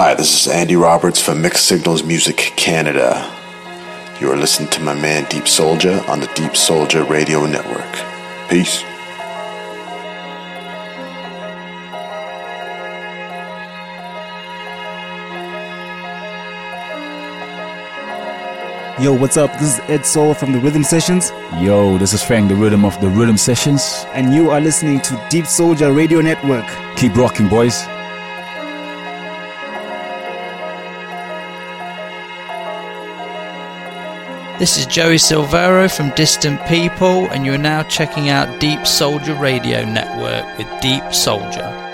Hi, this is Andy Roberts from Mixed Signals Music Canada. You are listening to my man Deep Soulja on the Deep Soulja Radio Network. Peace. Yo, what's up? This is Ed Soul from the Rhythm Sessions. Yo, this is Frank, the rhythm of the Rhythm Sessions. And you are listening to Deep Soulja Radio Network. Keep rocking, boys. This is Joey Silvero from Distant People, and you're now checking out Deep Soulja Radio Network with Deep Soulja.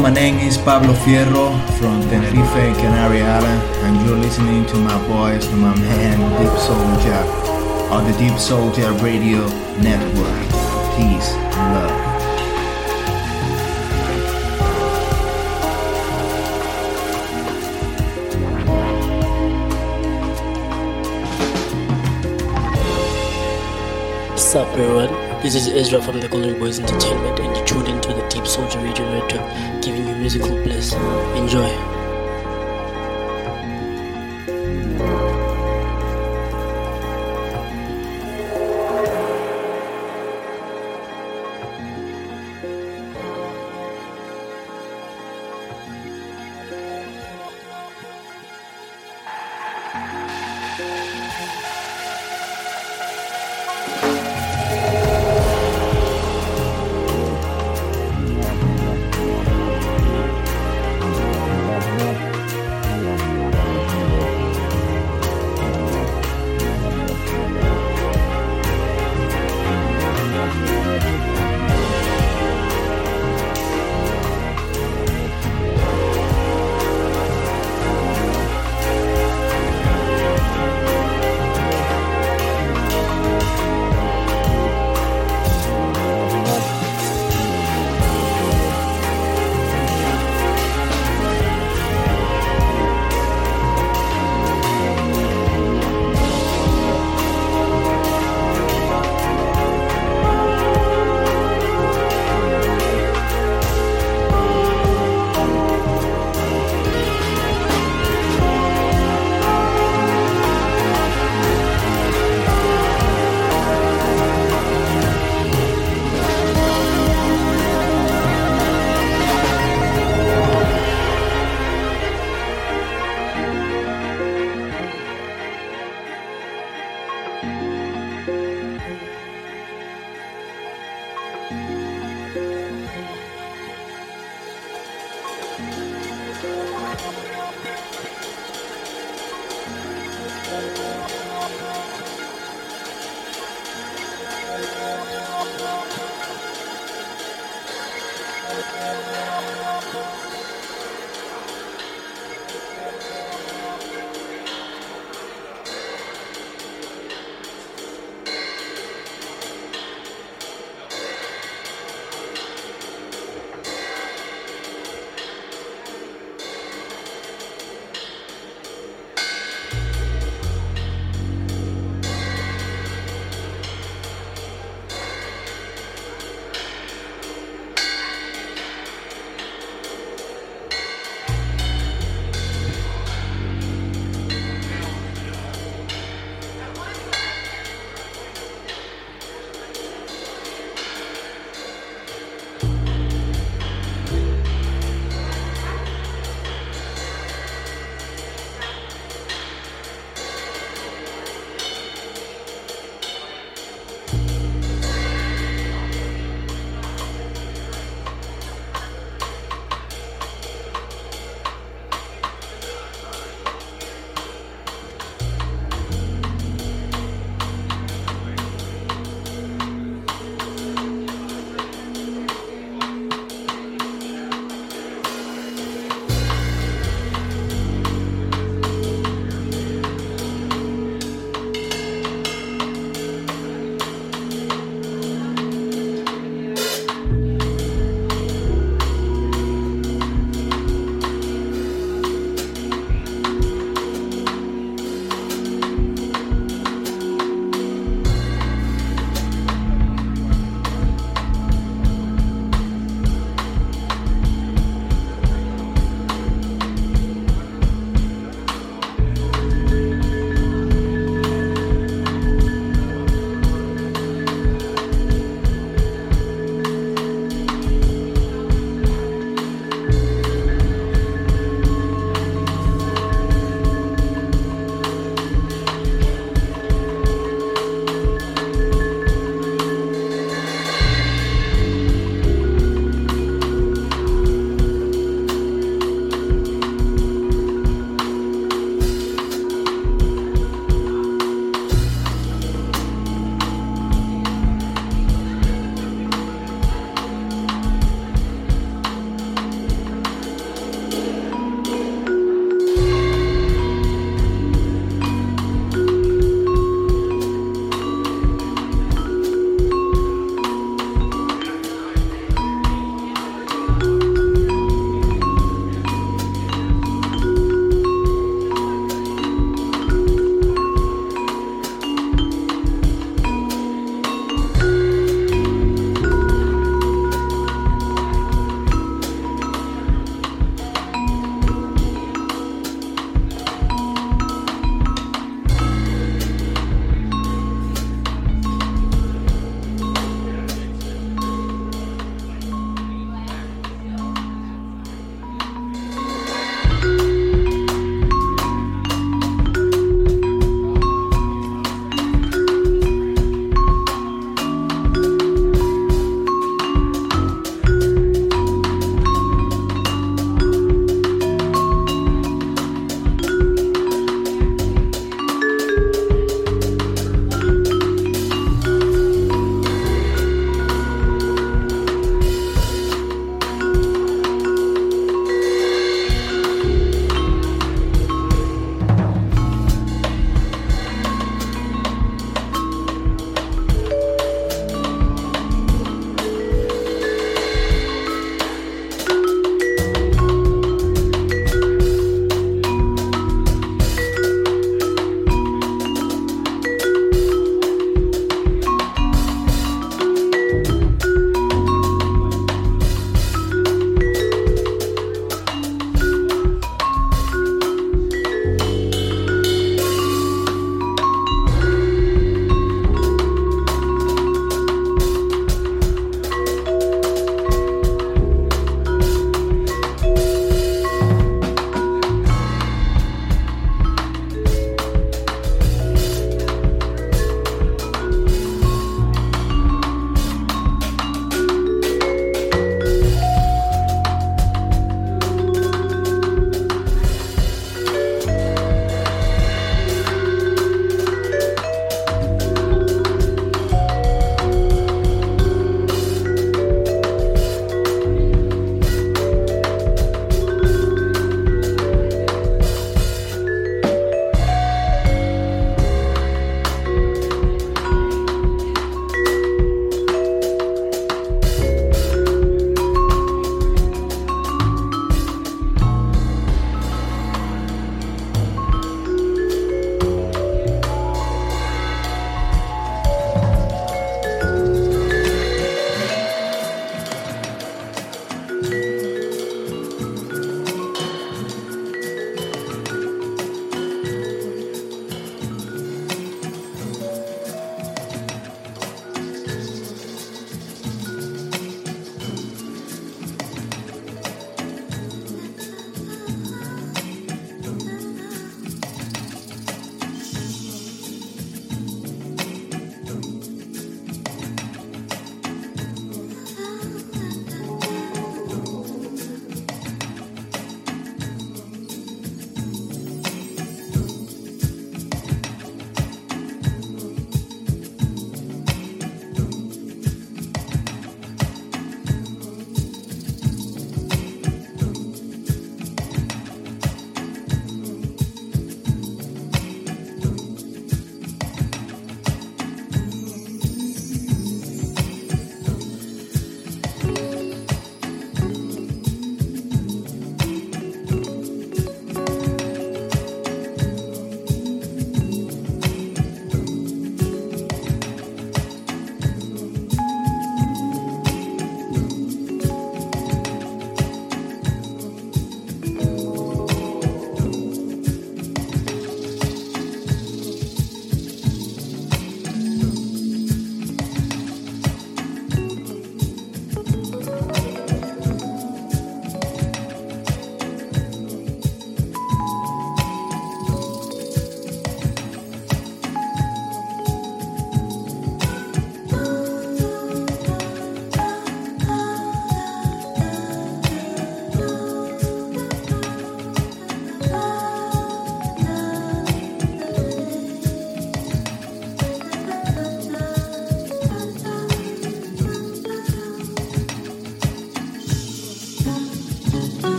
My name is Pablo Fierro from Tenerife, Canary Island, and you're listening to my voice to my man Deep Soulja on the Deep Soulja Radio Network. Peace and love. What's up, everyone? This is Ezra from the Golden Boys Entertainment, and you tuned into the Deep Soulja Radio Network, giving you musical bliss. Enjoy.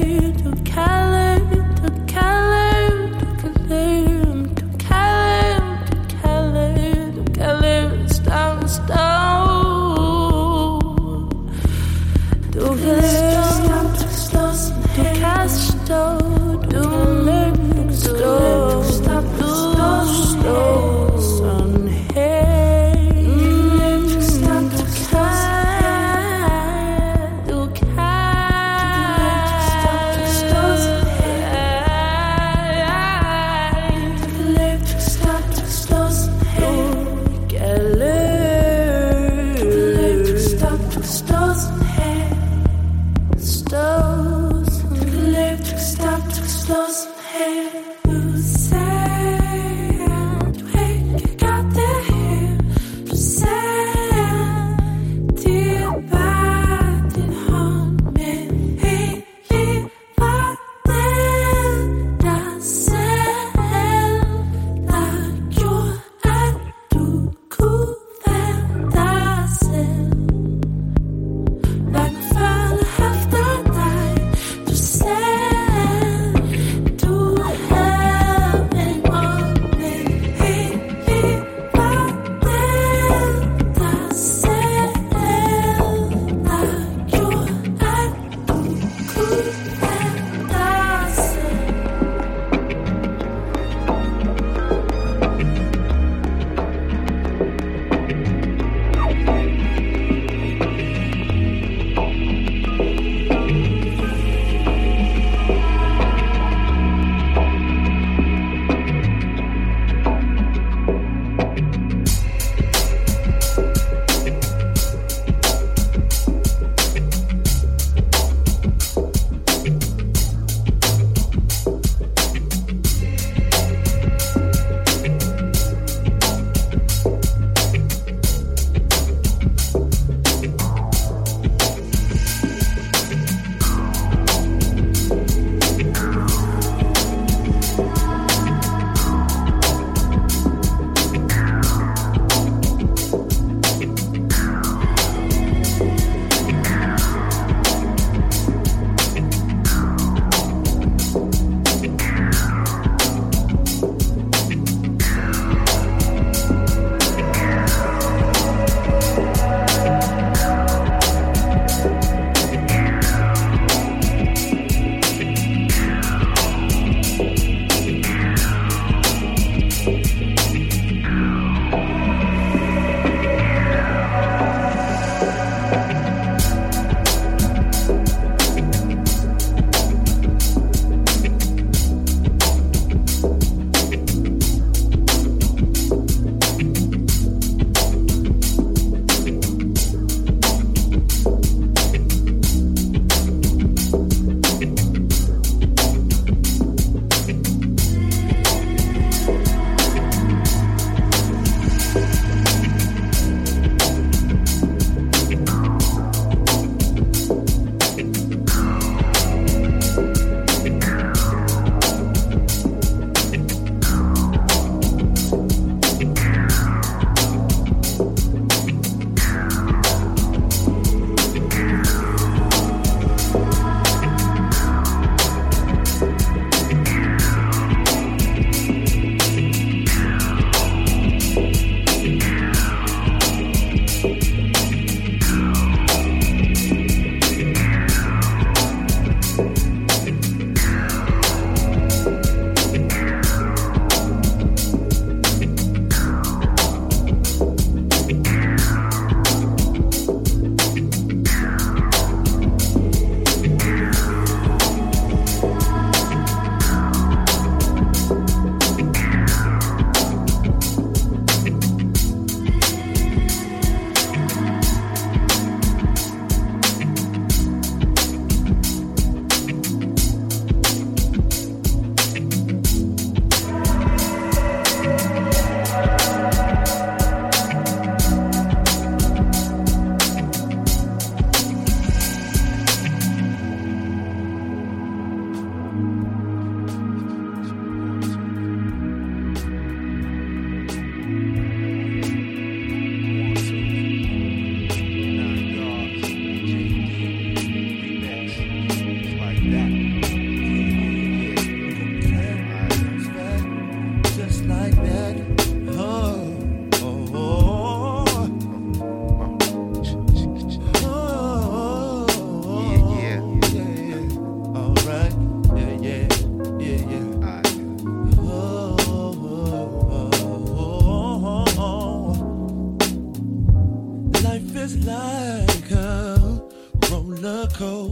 Stone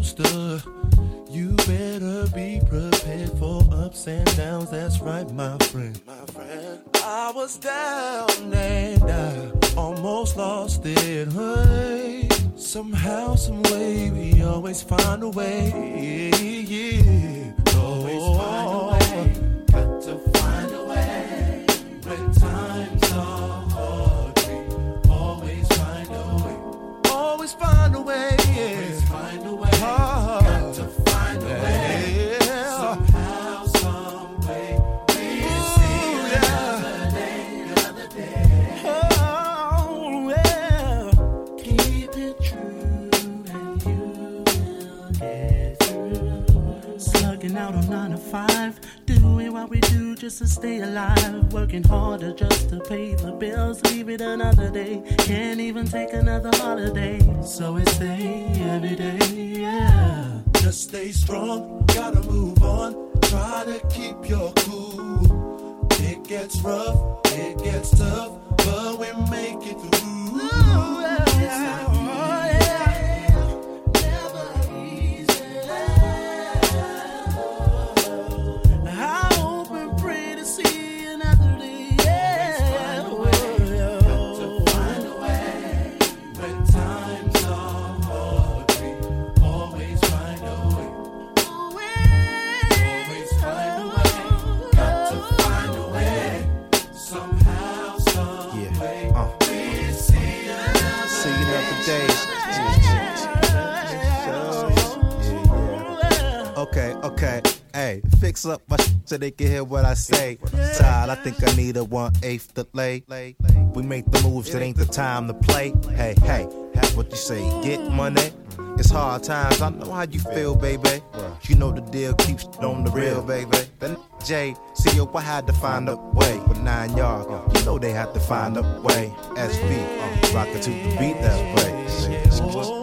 stood to stay alive. Working harder just to pay the bills. Leave it another day. Can't even take another holiday. So it's day every day, yeah. Just stay strong, gotta move on. Try to keep your cool. It gets rough, it gets tough, but we make it through. Ooh, yeah. fix up my sh- so they can hear what I say. Tired, I think I need a one eighth delay. We make the moves, it ain't the time to play. Hey, hey, have what you say, get money. It's hard times, I know how you feel, baby. You know the deal keeps on the real, baby. Then J, see yo, I had to find a way. With nine yard, you know they had to find a way. SB, uh, rockin' to the beat that way.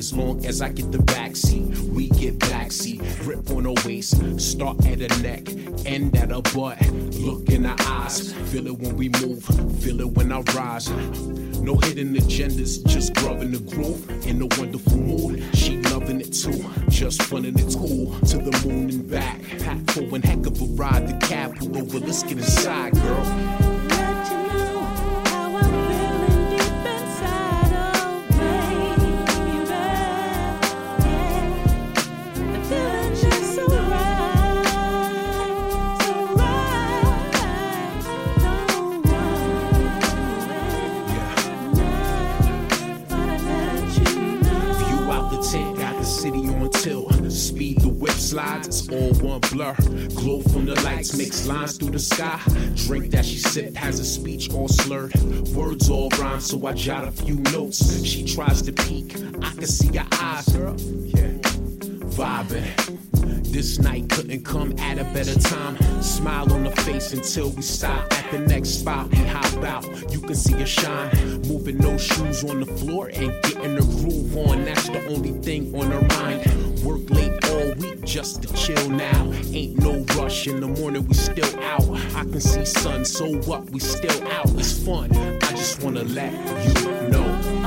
as long as I get the rap Makes mix lines through the sky. Drink that she sipped has a speech all slurred. Words all rhyme, so I jot a few notes. She tries to peek, I can see her eyes. Girl, yeah, vibing. This night couldn't come at a better time. Smile on the face until we stop at the next spot and hop out. You can see her shine. Moving no shoes on the floor and getting the groove on. That's the only thing on her mind. Work late all just to chill now. Ain't no rush in the morning, we still out. I can see sun, so what? We still out. It's fun. I just wanna let you know,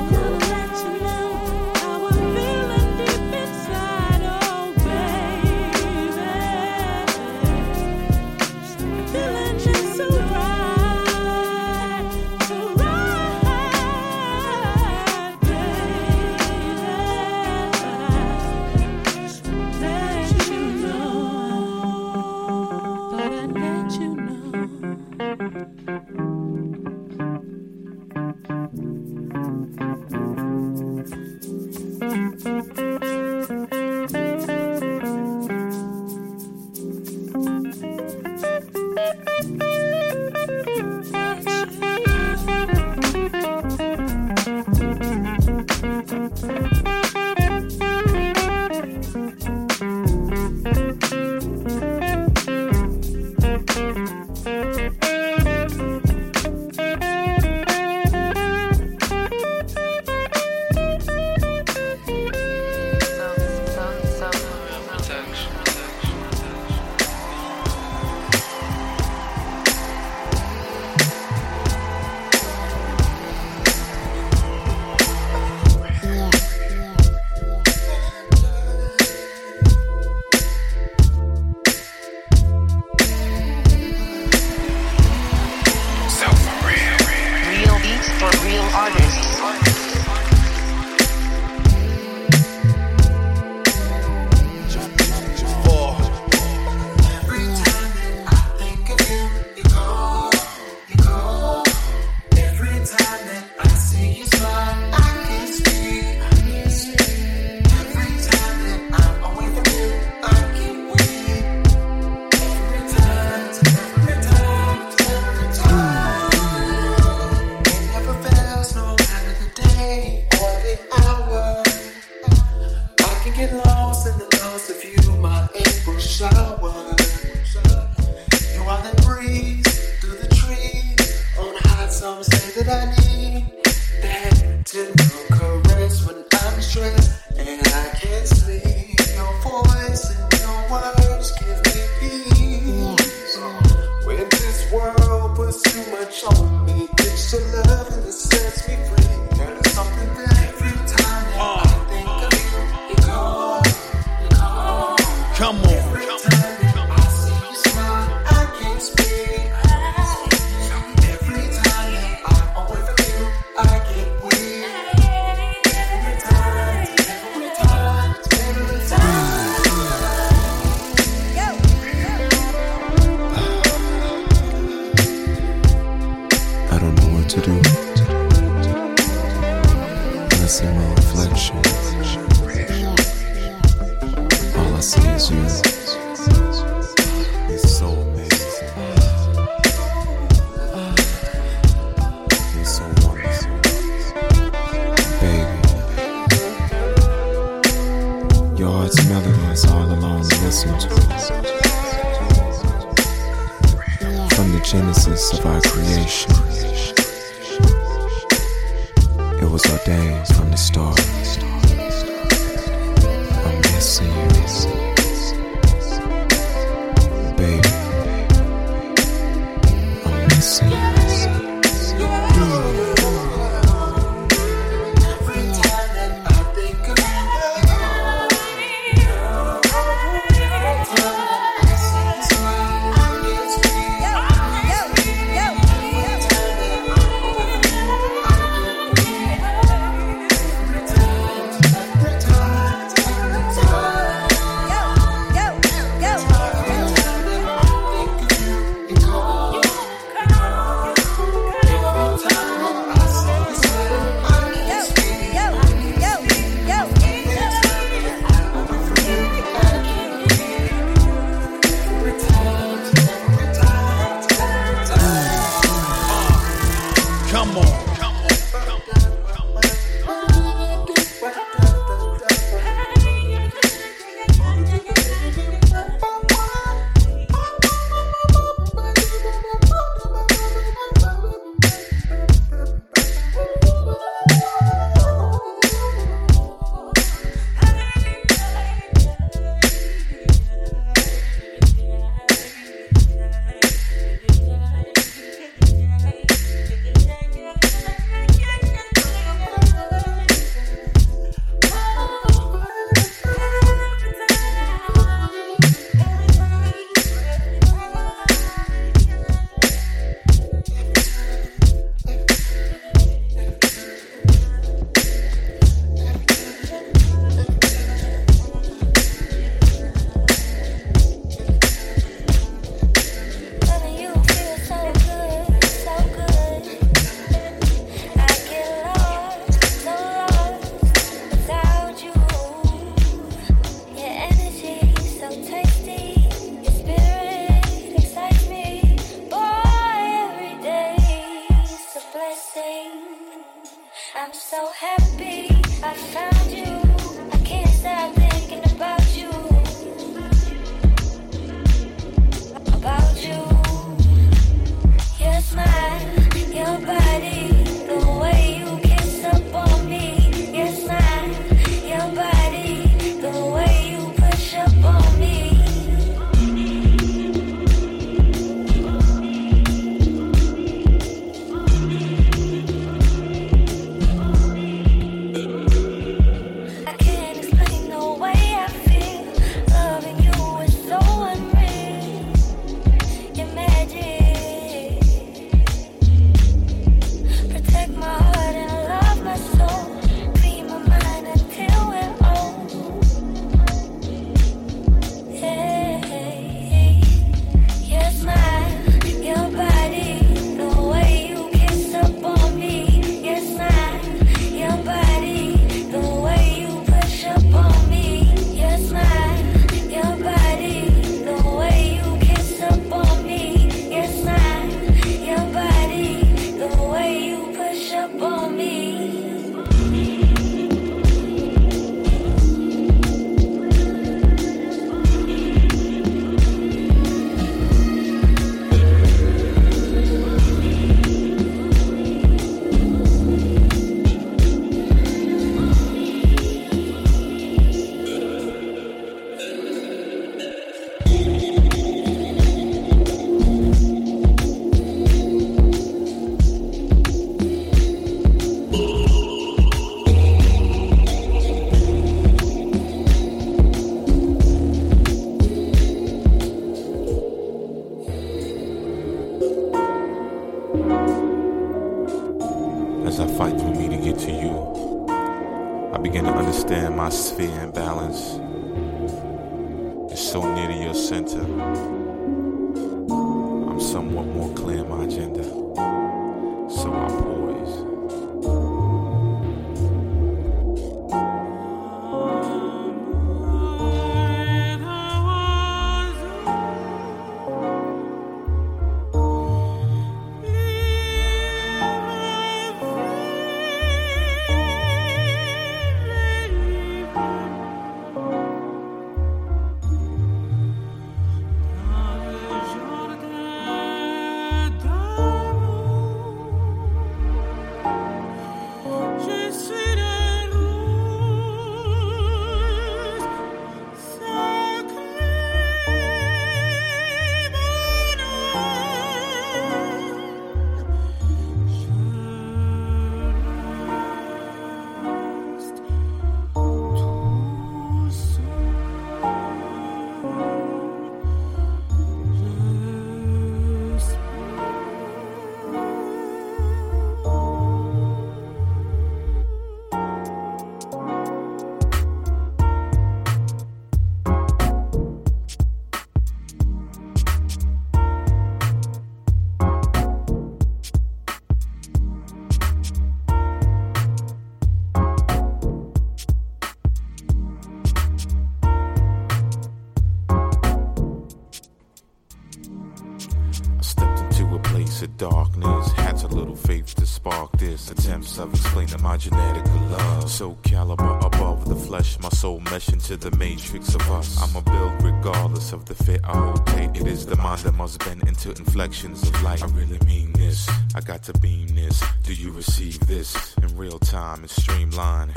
my genetic love. So caliber above the flesh, my soul mesh into the matrix of us. I'm a build regardless of the fit I tight. It is the mind that must bend into inflections of light. I really mean this. I got to beam this. Do you receive this in real time and streamline?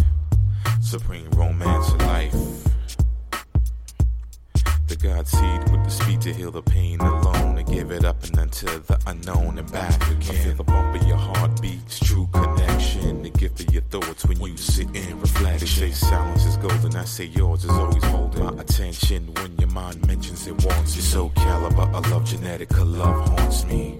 Supreme romance of life. The God seed with the speed to heal the pain alone and give it up and then to the unknown and back again. I feel the bump of your heartbeats, true connection. Your thoughts when you sit in reflection. They say silence is golden, I say yours is always holding my attention when your mind mentions it wants you. So caliber, I love genetic, love haunts me.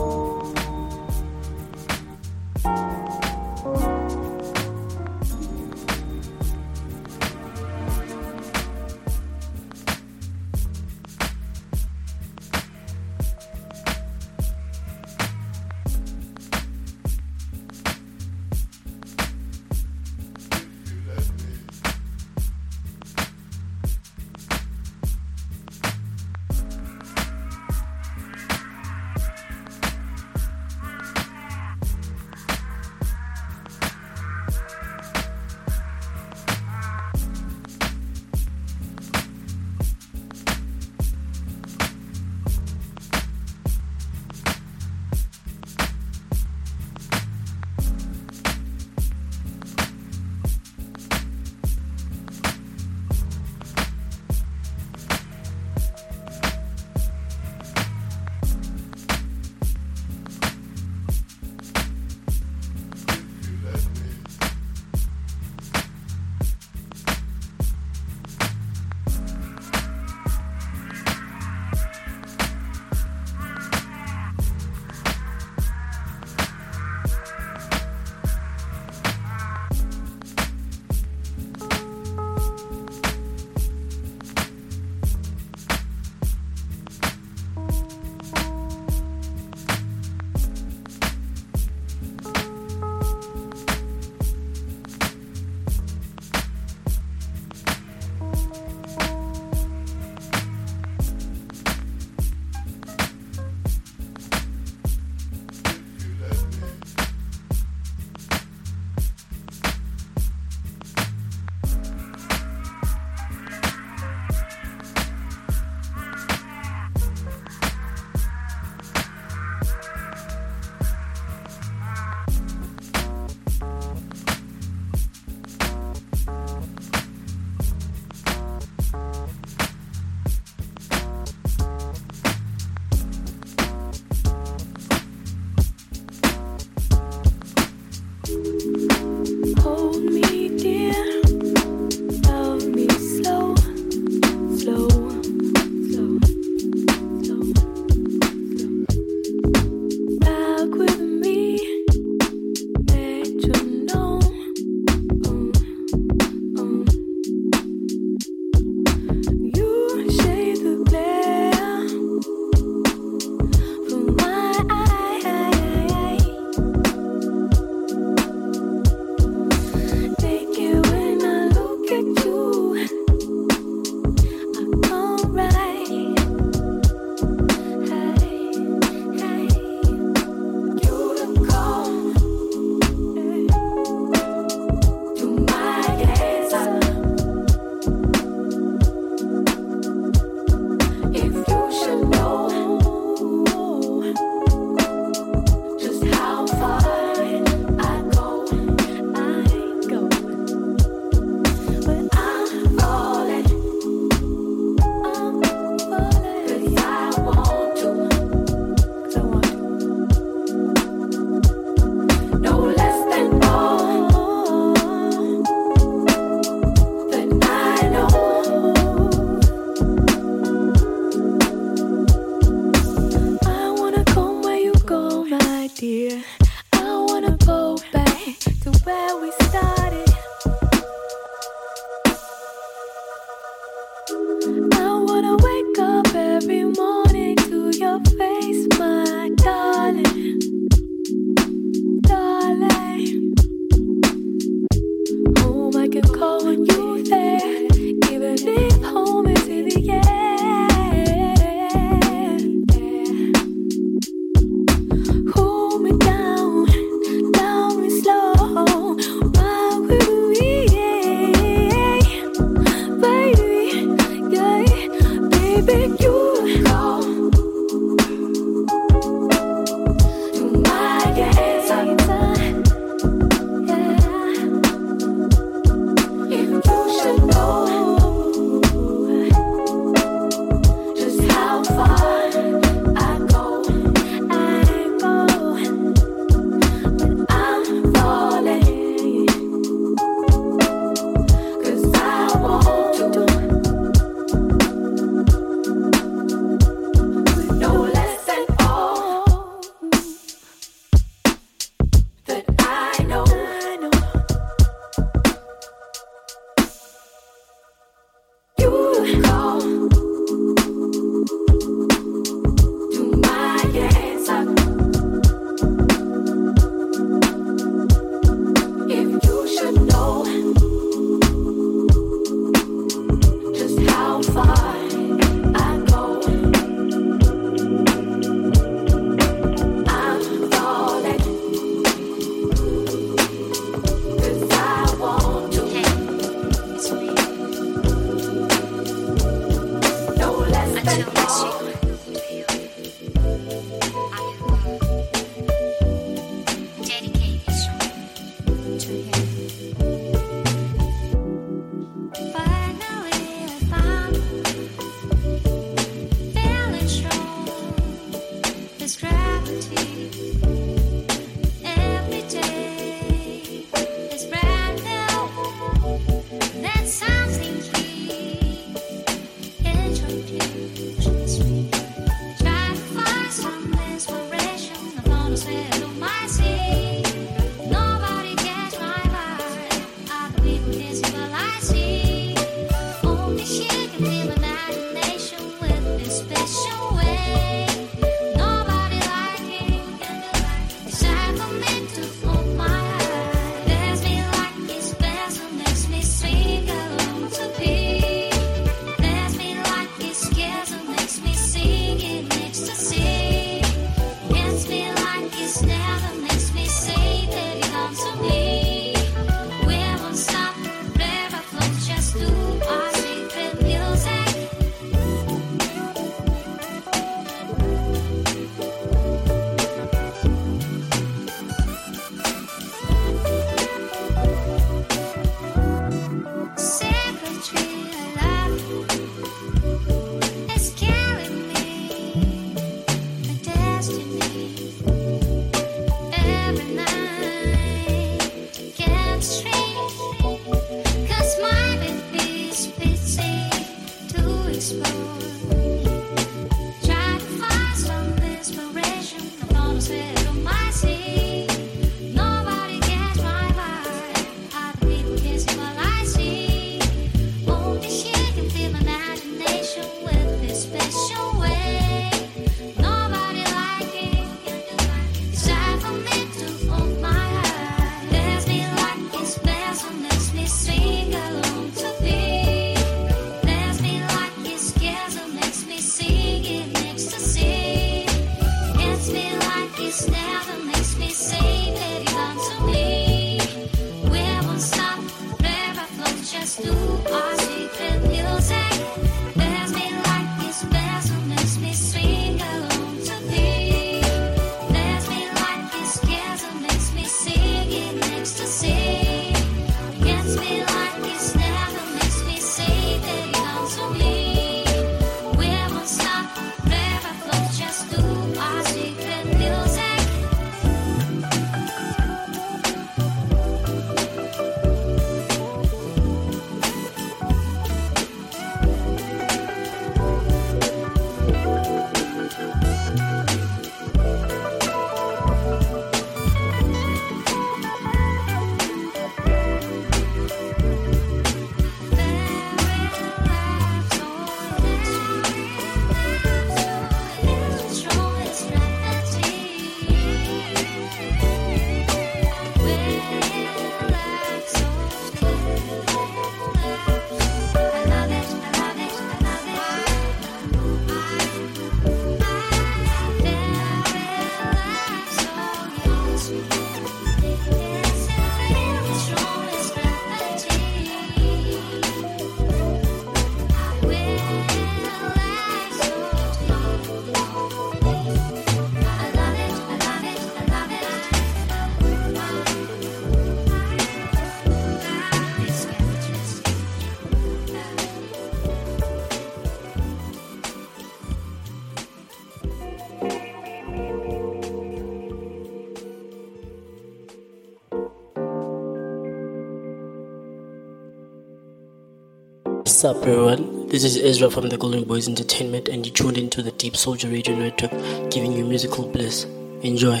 up, everyone? This is Ezra from the Golden Boys Entertainment, and you tuned into the Deep Soulja Radio Network, giving you musical bliss. Enjoy.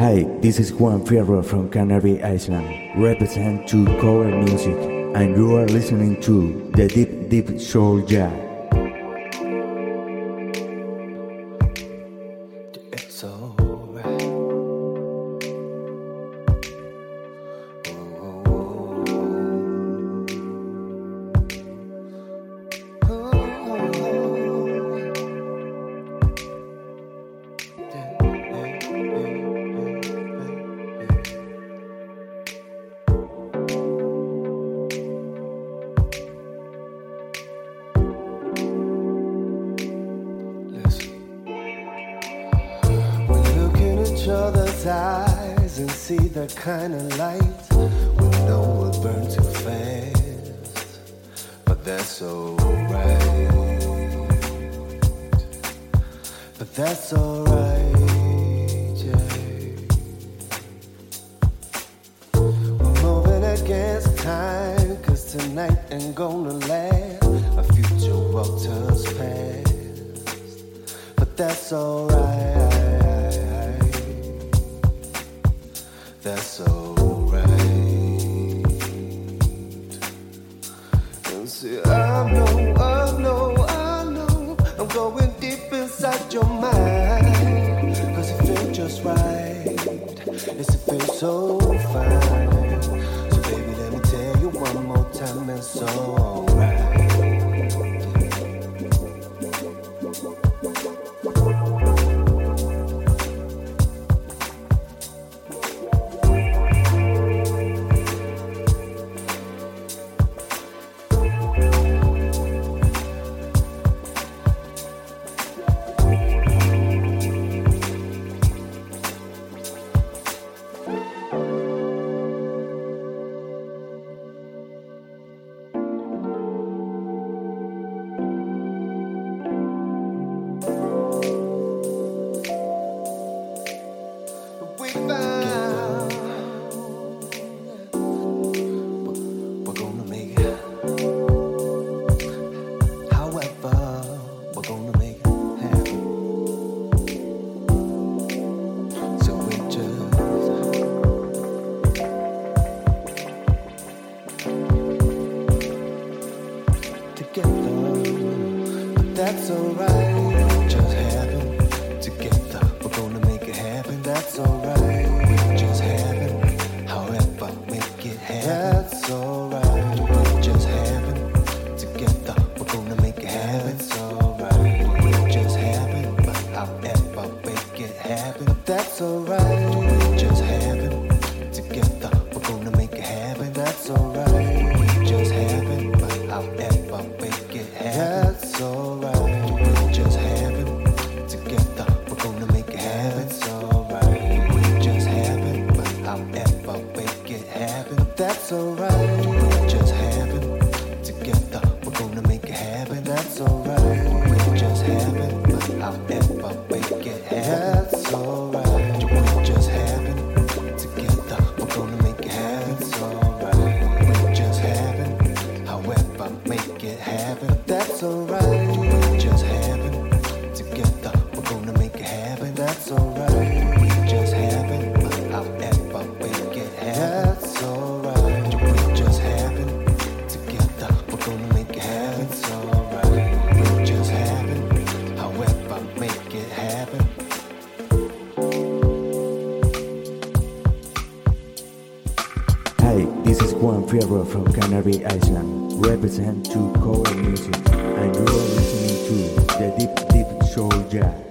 Hi, this is Juan Fierro from Canary Island, represent to cover music, and you are listening to the Deep Deep Soulja. from Canary Island, represent to core music, and you are listening to the Deep Deep Soul Jazz.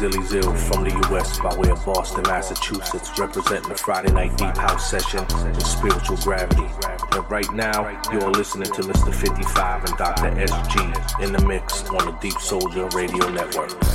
Zilly Zill from the US by way of Boston, Massachusetts, representing the Friday Night Deep House session with spiritual gravity. And right now, you're listening to Mr. 55 and Dr. SG in the mix on the Deep Soulja Radio Network.